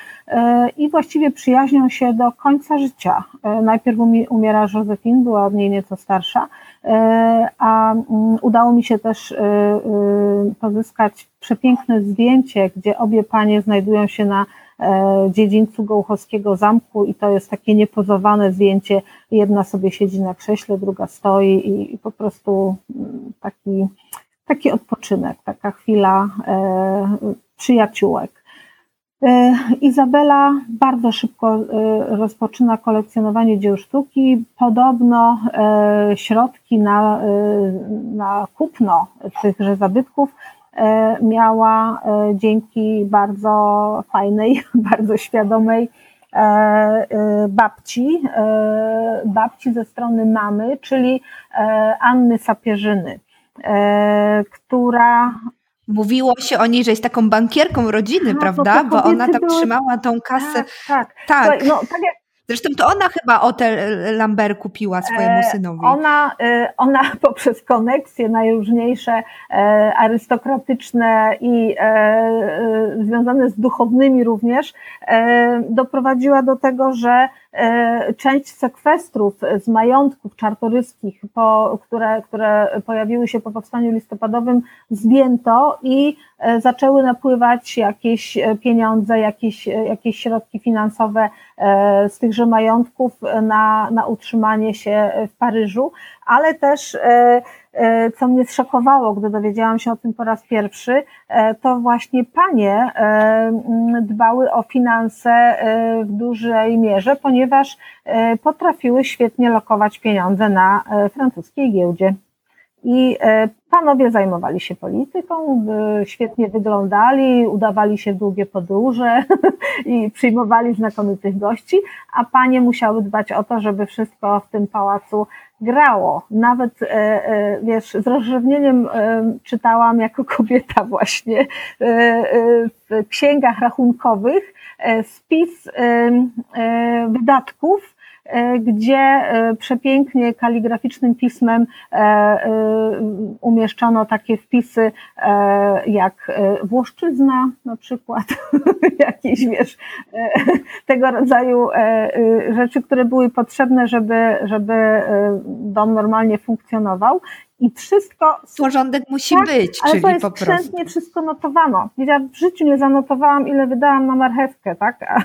i właściwie przyjaźnią się do końca życia. Najpierw umiera Josephine, była od niej nieco starsza, a mm, udało mi się też pozyskać przepiękne zdjęcie, gdzie obie panie znajdują się na e, dziedzińcu Gołuchowskiego Zamku i to jest takie niepozowane zdjęcie. Jedna sobie siedzi na krześle, druga stoi i po prostu mm, taki, taki odpoczynek, taka chwila e, przyjaciółek. E, Izabela bardzo szybko rozpoczyna kolekcjonowanie dzieł sztuki. Podobno środki na, na kupno tychże zabytków E, miała e, dzięki bardzo fajnej, bardzo świadomej e, babci, babci ze strony mamy, czyli Anny Sapierzyny, która Mówiło się o niej, że jest taką bankierką rodziny, tak, prawda? Bo, ona tam trzymała tą kasę. Tak, tak. tak. No, tak jak Zresztą to ona chyba hotel Lambert kupiła swojemu e, synowi. Ona, e, ona poprzez koneksje najróżniejsze e, arystokratyczne i związane z duchownymi również doprowadziła do tego, że część sekwestrów z majątków czartoryskich, po, które, które pojawiły się po powstaniu listopadowym, zdjęto i zaczęły napływać jakieś pieniądze, jakieś, jakieś środki finansowe z tychże majątków na, na utrzymanie się w Paryżu, ale też e, e, co mnie zszokowało, gdy dowiedziałam się o tym po raz pierwszy, e, to właśnie panie dbały o finanse w dużej mierze, ponieważ potrafiły świetnie lokować pieniądze na francuskiej giełdzie. I e, panowie zajmowali się polityką, świetnie wyglądali, udawali się w długie podróże i przyjmowali znakomitych gości, a panie musiały dbać o to, żeby wszystko w tym pałacu grało. Nawet, e, e, wiesz, z rozrzewnieniem czytałam jako kobieta właśnie w księgach rachunkowych spis wydatków, gdzie e, przepięknie kaligraficznym pismem e, umieszczono takie wpisy jak Włoszczyzna na przykład, jakieś wiesz, tego rodzaju rzeczy, które były potrzebne, żeby, żeby dom normalnie funkcjonował i wszystko. Porządek musi tak, być, ale czyli to jest po prostu. wszystko notowano. Ja w życiu nie zanotowałam, ile wydałam na marchewkę, tak? A,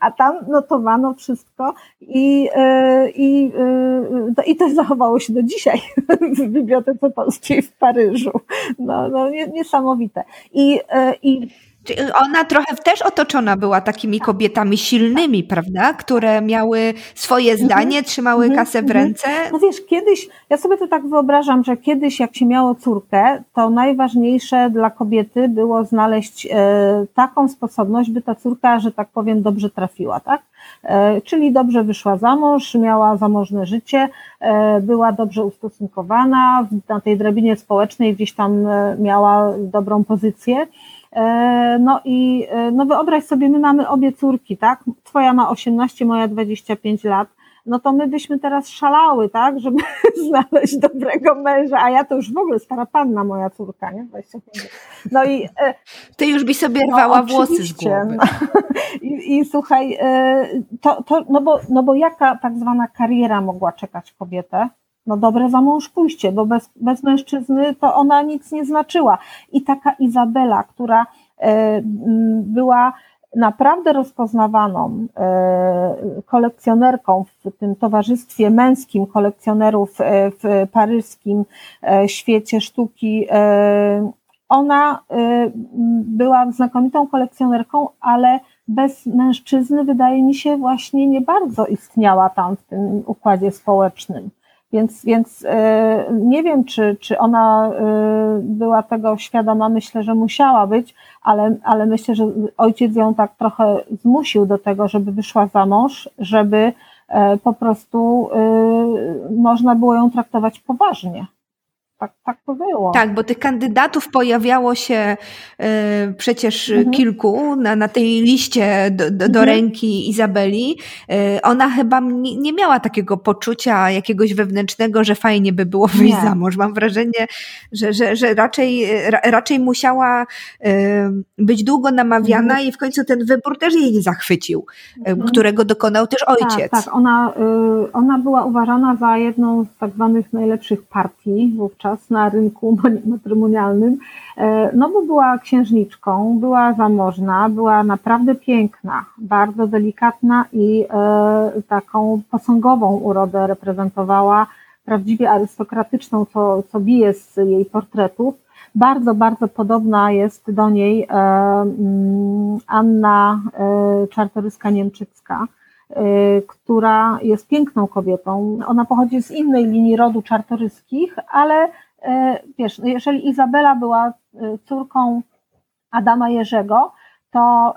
a tam notowano wszystko i, yy, i, yy, i to zachowało się do dzisiaj w Bibliotece Polskiej w Paryżu. No, no niesamowite. I, yy, i ona trochę też otoczona była takimi kobietami silnymi, prawda? Które miały swoje mhm. zdanie, trzymały mhm. kasę w mhm. ręce. No wiesz, kiedyś, ja sobie to tak wyobrażam, że kiedyś jak się miało córkę, to najważniejsze dla kobiety było znaleźć e, taką sposobność, by ta córka, że tak powiem, dobrze trafiła, tak? E, czyli dobrze wyszła za mąż, miała zamożne życie, e, była dobrze ustosunkowana, na tej drabinie społecznej gdzieś tam miała dobrą pozycję. E, no i e, no wyobraź sobie, my mamy obie córki, tak? Twoja ma 18, moja 25 lat. No to my byśmy teraz szalały, tak, żeby znaleźć dobrego męża, a ja to już w ogóle stara panna, moja córka, nie? 25. No i. E, Ty już byś sobie no, rwała no, włosy z głowy. No. I, I, słuchaj, to, to, no, bo, no bo jaka tak zwana kariera mogła czekać kobietę? No dobre za mąż pójście, bo bez, bez mężczyzny to ona nic nie znaczyła. I taka Izabela, która e, była naprawdę rozpoznawaną e, kolekcjonerką w tym towarzystwie męskim kolekcjonerów e, w paryskim świecie sztuki. Ona była znakomitą kolekcjonerką, ale bez mężczyzny wydaje mi się właśnie nie bardzo istniała tam w tym układzie społecznym. Więc, więc e, nie wiem, czy, czy ona e, była tego świadoma, myślę, że musiała być, ale, ale myślę, że ojciec ją tak trochę zmusił do tego, żeby wyszła za mąż, żeby e, po prostu można było ją traktować poważnie tak, tak to było. Tak, bo tych kandydatów pojawiało się y, przecież mhm. kilku na, na tej liście do, do, do mhm. ręki Izabeli. Y, ona chyba nie, nie, miała takiego poczucia jakiegoś wewnętrznego, że fajnie by było wyjść za mąż. Mam wrażenie, że, że, że raczej, ra, raczej musiała y, być długo namawiana mhm. i w końcu ten wybór też jej nie zachwycił, mhm. którego dokonał też ojciec. Tak, tak. Ona, ona była uważana za jedną z tak zwanych najlepszych partii wówczas czas na rynku matrymonialnym, e, no bo była księżniczką, była zamożna, była naprawdę piękna, bardzo delikatna i e, taką posągową urodę reprezentowała, prawdziwie arystokratyczną, co, co bije z jej portretów. Bardzo, bardzo podobna jest do niej e, mm, Anna Czartoryska-Niemczycka, która jest piękną kobietą. Ona pochodzi z innej linii rodu czartoryskich, ale E, wiesz, no jeżeli Izabela była e, córką Adama Jerzego, to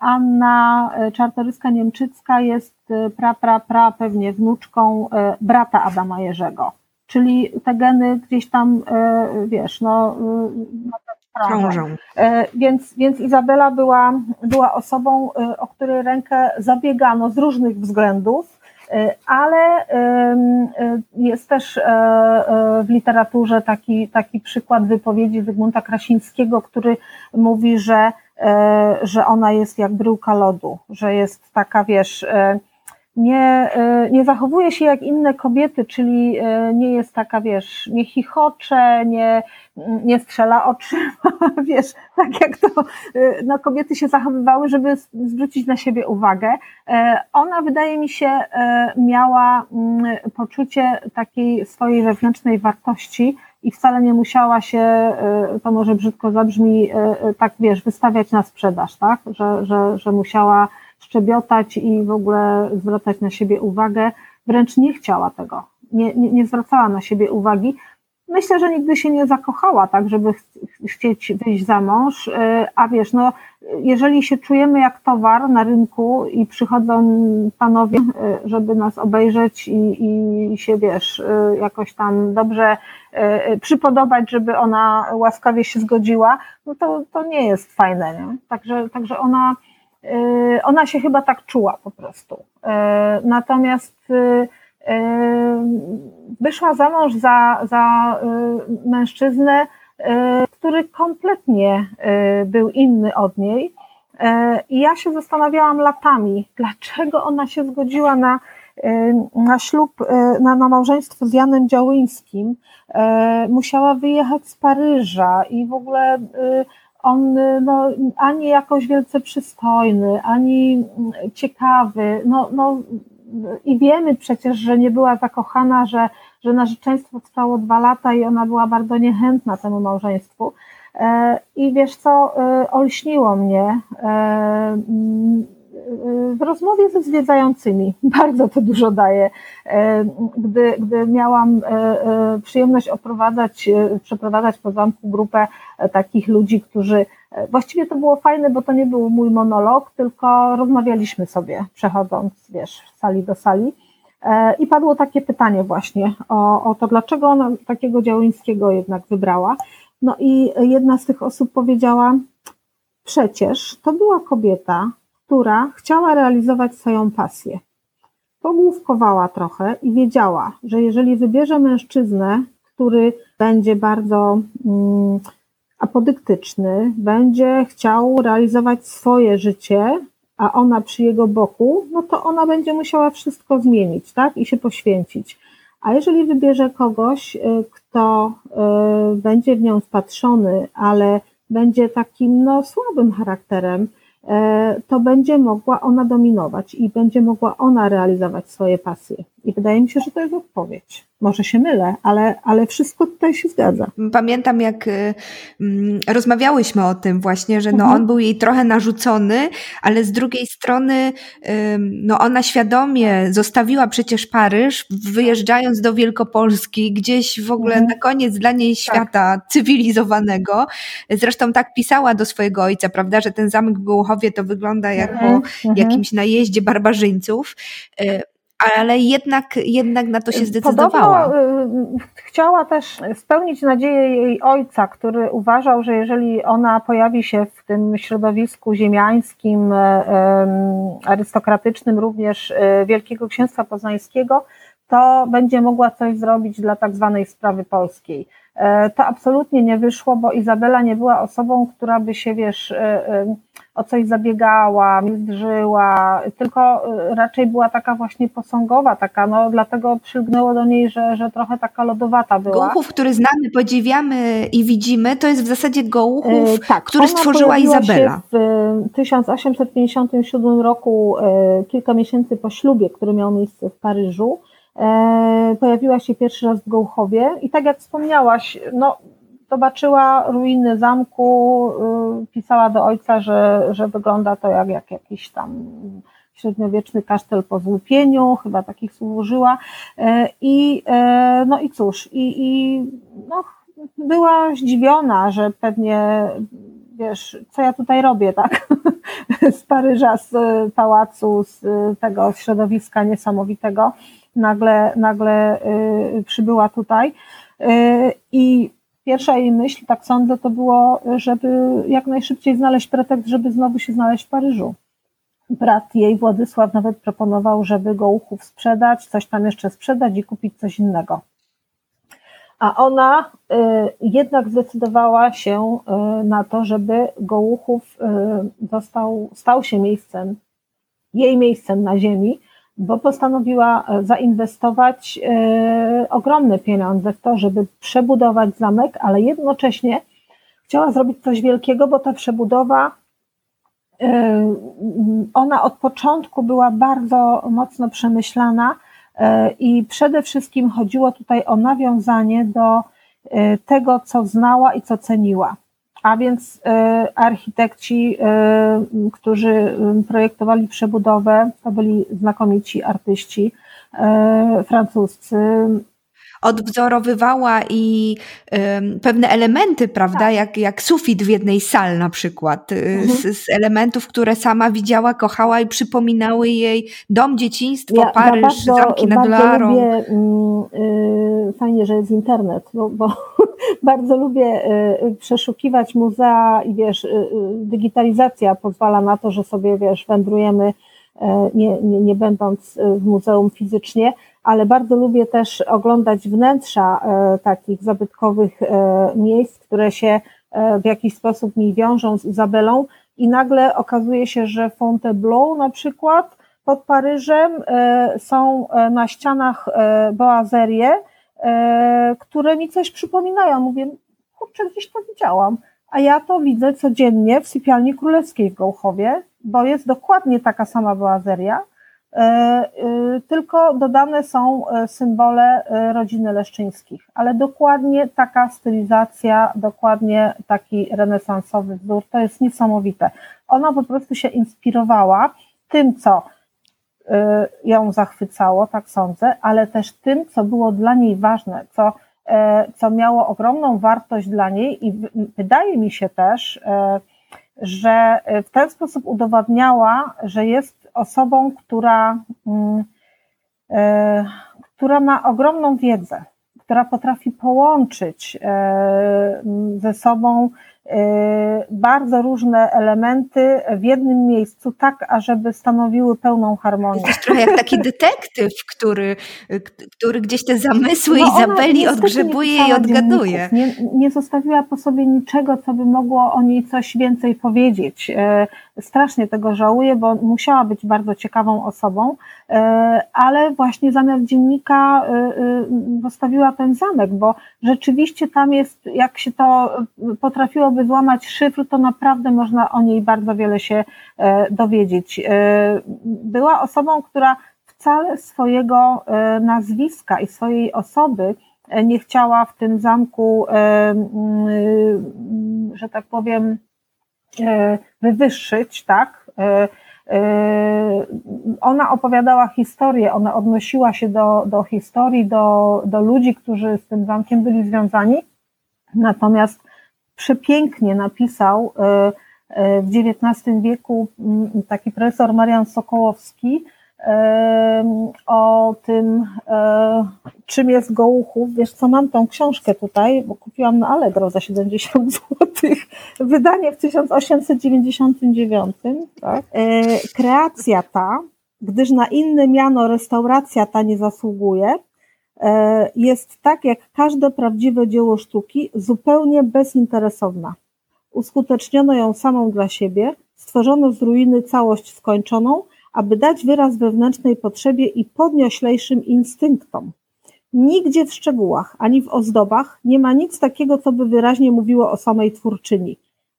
Anna Czartoryska-Niemczycka jest pra, pra, pra pewnie wnuczką brata Adama Jerzego. Czyli te geny gdzieś tam, wiesz, no, krążą. Więc, więc Izabela była, była osobą, o której rękę zabiegano z różnych względów, ale jest też w literaturze taki, taki przykład wypowiedzi Zygmunta Krasińskiego, który mówi, że, że ona jest jak bryłka lodu, że jest taka, wiesz, nie, e, nie zachowuje się jak inne kobiety, czyli e, nie jest taka, wiesz, nie chichocze, nie, nie strzela oczyma, wiesz, tak jak to e, no, kobiety się zachowywały, żeby zwrócić na siebie uwagę. Ona, wydaje mi się, miała mm, poczucie takiej swojej wewnętrznej wartości i wcale nie musiała się, to może brzydko zabrzmi, tak wiesz, wystawiać na sprzedaż, tak, że, że, że musiała szczebiotać i w ogóle zwracać na siebie uwagę. Wręcz nie chciała tego, nie, nie, nie zwracała na siebie uwagi. Myślę, że nigdy się nie zakochała, tak, żeby chcieć wyjść za mąż, y, a wiesz, no, jeżeli się czujemy jak towar na rynku i przychodzą panowie, y, żeby nas obejrzeć i, i się, wiesz, y, jakoś tam dobrze przypodobać, żeby ona łaskawie się zgodziła, no to, to nie jest fajne, nie? Także, także ona, ona się chyba tak czuła po prostu. Y, natomiast y, wyszła za mąż za, za mężczyznę, który kompletnie był inny od niej. I ja się zastanawiałam latami, dlaczego ona się zgodziła na, na ślub, na, na małżeństwo z Janem Działyńskim. Musiała wyjechać z Paryża i w ogóle on no, ani jakoś wielce przystojny, ani ciekawy, no, no i wiemy przecież, że nie była zakochana, że, że narzeczeństwo trwało dwa lata i ona była bardzo niechętna temu małżeństwu. E, I wiesz co, e, olśniło mnie e, w rozmowie ze zwiedzającymi. Bardzo to dużo daje. E, gdy, gdy miałam e, e, przyjemność oprowadzać, przeprowadzać po zamku grupę takich ludzi, którzy właściwie to było fajne, bo to nie był mój monolog, tylko rozmawialiśmy sobie, przechodząc, wiesz, z sali do sali. I padło takie pytanie właśnie o, o to, dlaczego ona takiego Działyńskiego jednak wybrała. No i jedna z tych osób powiedziała, przecież to była kobieta, która chciała realizować swoją pasję. Pogłówkowała trochę i wiedziała, że jeżeli wybierze mężczyznę, który będzie bardzo mm, apodyktyczny, będzie chciał realizować swoje życie, a ona przy jego boku, no to ona będzie musiała wszystko zmienić, tak? I się poświęcić. A jeżeli wybierze kogoś, y, kto y, będzie w nią wpatrzony, ale będzie takim no, słabym charakterem, to będzie mogła ona dominować i będzie mogła ona realizować swoje pasje. I wydaje mi się, że to jest odpowiedź. Może się mylę, ale, ale wszystko tutaj się zgadza. Pamiętam, jak y, mm, rozmawiałyśmy o tym właśnie, że no mhm. on był jej trochę narzucony, ale z drugiej strony no ona świadomie zostawiła przecież Paryż, wyjeżdżając do Wielkopolski, gdzieś w ogóle mhm. na koniec dla niej tak. świata tak. cywilizowanego. Zresztą tak pisała do swojego ojca, prawda, że ten zamek w Gołuchowie to wygląda jak mhm. po mhm. jakimś najeździe barbarzyńców. Y, ale jednak, jednak na to się zdecydowała. Podobno, y, chciała też spełnić nadzieję jej ojca, który uważał, że jeżeli ona pojawi się w tym środowisku ziemiańskim, y, arystokratycznym, również y, Wielkiego Księstwa Poznańskiego, to będzie mogła coś zrobić dla tak zwanej sprawy polskiej. E, to absolutnie nie wyszło, bo Izabela nie była osobą, która by się, wiesz, e, e, o coś zabiegała, mizdrzyła, tylko raczej była taka właśnie posągowa, taka, no dlatego przylgnęło do niej, że, że trochę taka lodowata była. Gołuchów, który znamy, podziwiamy i widzimy, to jest w zasadzie Gołuchów, tak, który stworzyła Izabela. Się w 1857 roku, kilka miesięcy po ślubie, który miał miejsce w Paryżu, E, pojawiła się pierwszy raz w Gołchowie i tak jak wspomniałaś, no, zobaczyła ruiny zamku, y, pisała do ojca, że, że wygląda to jak, jak jakiś tam średniowieczny kasztel po złupieniu, chyba takich słów użyła. E, I, e, no i cóż, i, i no, była zdziwiona, że pewnie wiesz, co ja tutaj robię, tak? z Paryża, z pałacu, z tego środowiska niesamowitego nagle, nagle y, przybyła tutaj. Y, I pierwsza jej myśl, tak sądzę, to było, żeby jak najszybciej znaleźć pretekst, żeby znowu się znaleźć w Paryżu. Brat jej, Władysław, nawet proponował, żeby Gołuchów sprzedać, coś tam jeszcze sprzedać i kupić coś innego. A ona y, jednak zdecydowała się y, na to, żeby Gołuchów y, został, stał się miejscem, jej miejscem na ziemi, bo postanowiła zainwestować ogromne pieniądze w to, żeby przebudować zamek, ale jednocześnie chciała zrobić coś wielkiego, bo ta przebudowa ona od początku była bardzo mocno przemyślana E, I przede wszystkim chodziło tutaj o nawiązanie do e, tego, co znała i co ceniła. A więc e, architekci, którzy projektowali przebudowę, to byli znakomici artyści francuscy, odwzorowywała i pewne elementy, prawda, tak. jak, jak sufit w jednej sal na przykład, y, mhm. z, z, elementów, które sama widziała, kochała i przypominały jej dom, dzieciństwo, ja, Paryż, ja bardzo, zamki nad Loarą. Lubię, yy, fajnie, że jest internet, bo, bo bardzo lubię y, przeszukiwać muzea i wiesz, y, digitalizacja pozwala na to, że sobie, wiesz, wędrujemy nie, nie, nie będąc w muzeum fizycznie, ale bardzo lubię też oglądać wnętrza e, takich zabytkowych e, miejsc, które się e, w jakiś sposób mi wiążą z Izabelą i nagle okazuje się, że Fontainebleau na przykład pod Paryżem są na ścianach boazerie, które mi coś przypominają. Mówię, kurczę, gdzieś to widziałam. A ja to widzę codziennie w sypialni królewskiej w Gołchowie, bo jest dokładnie taka sama boazeria, tylko dodane są e, symbole rodziny Leszczyńskich, ale dokładnie taka stylizacja, dokładnie taki renesansowy wzór, to jest niesamowite. Ona po prostu się inspirowała tym, co ją zachwycało, tak sądzę, ale też tym, co było dla niej ważne, co, co miało ogromną wartość dla niej i wydaje mi się też, że w ten sposób udowadniała, że jest osobą, która, mm, e, która ma ogromną wiedzę, która potrafi połączyć e, ze sobą bardzo różne elementy w jednym miejscu, tak, ażeby stanowiły pełną harmonię. Jesteś trochę jak taki detektyw, który, który gdzieś te zamysły no Izabeli odgrzebuje i odgaduje. Nie, nie zostawiła po sobie niczego, co by mogło o niej coś więcej powiedzieć strasznie tego żałuję, bo musiała być bardzo ciekawą osobą, e, ale właśnie zamiast dziennika postawiła ten zamek, bo rzeczywiście tam jest, jak się to potrafiłoby złamać szyfr, to naprawdę można o niej bardzo wiele się dowiedzieć. Była osobą, która wcale swojego nazwiska i swojej osoby nie chciała w tym zamku, że tak powiem, E, wywyższyć, tak? E, e, ona opowiadała historię, ona odnosiła się do, do historii, do, do ludzi, którzy z tym zamkiem byli związani. Natomiast przepięknie napisał w XIX wieku taki profesor Marian Sokołowski o tym, czym jest Gołuchów. Wiesz co, mam tą książkę tutaj, bo kupiłam na Allegro za 70 zł. Wydanie w 1899. Tak? E, kreacja ta, gdyż na inne miano restauracja ta nie zasługuje, e, jest tak jak każde prawdziwe dzieło sztuki, zupełnie bezinteresowna. Uskuteczniono ją samą dla siebie, stworzono z ruiny całość skończoną, aby dać wyraz wewnętrznej potrzebie i podnioślejszym instynktom. Nigdzie w szczegółach, ani w ozdobach nie ma nic takiego, co by wyraźnie mówiło o samej twórczyni,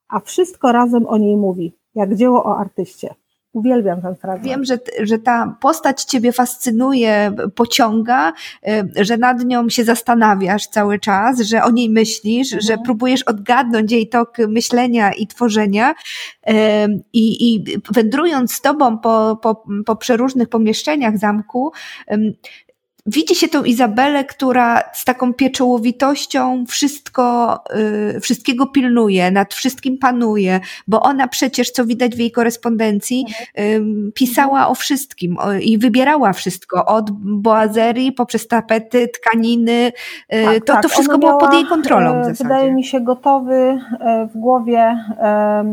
a wszystko razem o niej mówi, jak dzieło o artyście. Uwielbiam ten fragment. Wiem, że, że ta postać ciebie fascynuje, pociąga, y, że nad nią się zastanawiasz cały czas, że o niej myślisz, mhm. że próbujesz odgadnąć jej tok myślenia i tworzenia. I, i wędrując z tobą po, po, po przeróżnych pomieszczeniach zamku, widzi się tą Izabelę, która z taką pieczołowitością wszystko, y, wszystkiego pilnuje, nad wszystkim panuje, bo ona przecież, co widać w jej korespondencji, y, pisała o wszystkim o, i wybierała wszystko, od boazerii poprzez tapety, tkaniny, y, Tak, to, tak, to wszystko było pod jej kontrolą w e, zasadzie. Wydaje mi się gotowy e, w głowie e,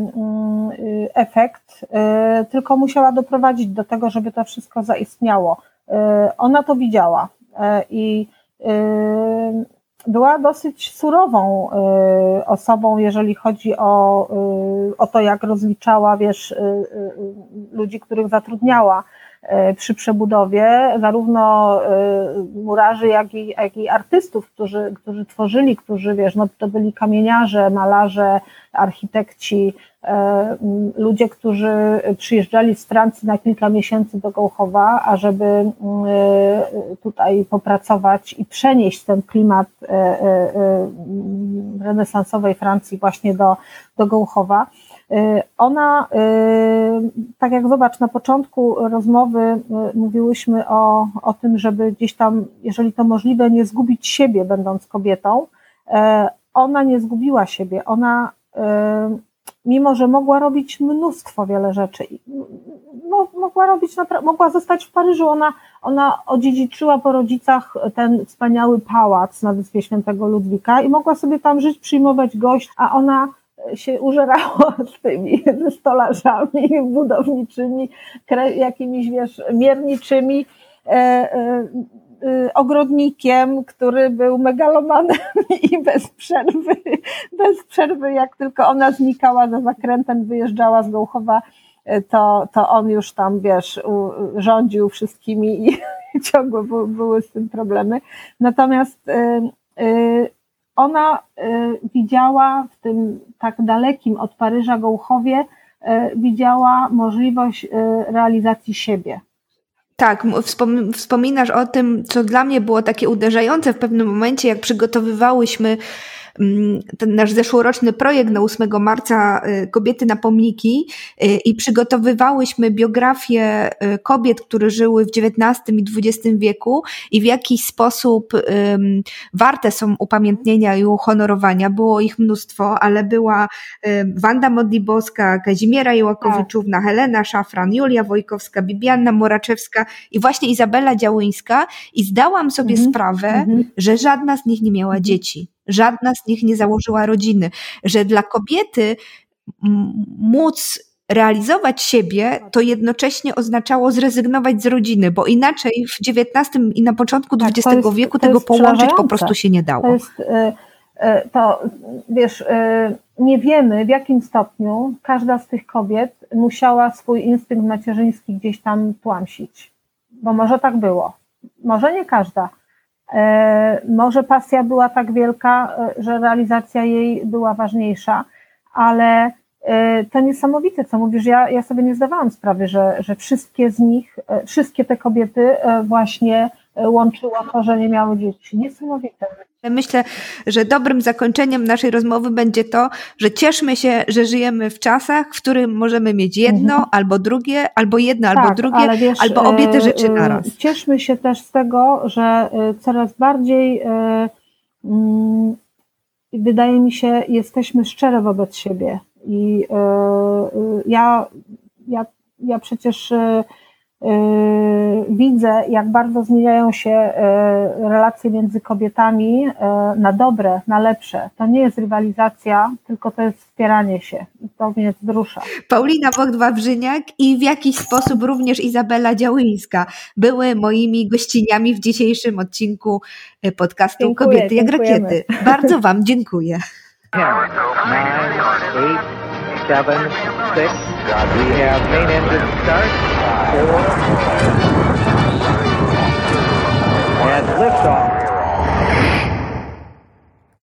y, efekt, tylko musiała doprowadzić do tego, żeby to wszystko zaistniało. E, Ona to widziała. E, i e, była dosyć surową osobą, jeżeli chodzi o, o to, jak rozliczała, wiesz, ludzi, których zatrudniała przy przebudowie, zarówno e, murarzy, jak i, jak i artystów, którzy, którzy tworzyli, którzy, wiesz, no to byli kamieniarze, malarze, architekci, e, m, ludzie, którzy przyjeżdżali z Francji na kilka miesięcy do Gołchowa, ażeby m, e, tutaj popracować i przenieść ten klimat e, e, e, renesansowej Francji właśnie do, do Gołchowa. Y, Ona, y, tak jak zobacz, na początku rozmowy y, mówiłyśmy o, o tym, żeby gdzieś tam, jeżeli to możliwe, nie zgubić siebie, będąc kobietą. Ona nie zgubiła siebie. Ona, mimo że mogła robić mnóstwo wiele rzeczy, no, mogła robić, mogła zostać w Paryżu. Ona, ona odziedziczyła po rodzicach ten wspaniały pałac na Wyspie Świętego Ludwika i mogła sobie tam żyć, przyjmować gość, a ona się użerała z tymi ze stolarzami budowniczymi, jakimiś, wiesz, mierniczymi, e, e, e, ogrodnikiem, który był megalomanem i bez przerwy, bez przerwy, jak tylko ona znikała za zakrętem, wyjeżdżała z Gołchowa, to, to on już tam, wiesz, rządził wszystkimi i ciągle były, z tym problemy. Natomiast ona y, widziała w tym tak dalekim od Paryża Gołchowie, y, widziała możliwość y, realizacji siebie. Tak, wspominasz o tym, co dla mnie było takie uderzające w pewnym momencie, jak przygotowywałyśmy ten nasz zeszłoroczny projekt na 8 marca y, Kobiety na pomniki y, i przygotowywałyśmy biografię y, kobiet, które żyły w XIX i XX wieku i w jakiś sposób warte są upamiętnienia i uhonorowania. Było ich mnóstwo, ale była Wanda Modlibowska, Kazimiera Jełakowiczówna, Helena Szafran, Julia Wojkowska, Bibianna Moraczewska i właśnie Izabela Działyńska i zdałam sobie Mhm, sprawę, Mhm. że żadna z nich nie miała Mhm. dzieci, żadna z nich nie założyła rodziny, że dla kobiety móc realizować siebie, to jednocześnie oznaczało zrezygnować z rodziny, bo inaczej w XIX i na początku Tak, XX jest- wieku tego połączyć po prostu się nie dało. To jest, y, y, to wiesz, y, nie wiemy w jakim stopniu każda z tych kobiet musiała swój instynkt macierzyński gdzieś tam tłamsić. Bo może tak było. Może nie każda. E, Może pasja była tak wielka, e, że realizacja jej była ważniejsza, ale e, to niesamowite, co mówisz. Ja, ja sobie nie zdawałam sprawy, że, że wszystkie z nich, wszystkie te kobiety właśnie łączyło to, że nie miały dzieci. Niesamowite. Myślę, że dobrym zakończeniem naszej rozmowy będzie to, że cieszmy się, że żyjemy w czasach, w którym możemy mieć jedno Mhm. albo drugie, albo jedno albo Tak, drugie, ale wiesz, albo obie te rzeczy e, naraz. Cieszmy się też z tego, że e, coraz bardziej mm, wydaje mi się, jesteśmy szczere wobec siebie. I ja, ja, ja przecież widzę, jak bardzo zmieniają się e, relacje między kobietami e, na dobre, na lepsze. To nie jest rywalizacja, tylko to jest wspieranie się. To mnie wzrusza. Paulina Bogdwa-Brzyniak i w jakiś sposób również Izabela Działyńska były moimi gościniami w dzisiejszym odcinku podcastu Dziękuję, Kobiety jak dziękujemy. rakiety. Bardzo Wam dziękuję. seven, six. We have main engine start, four, and liftoff.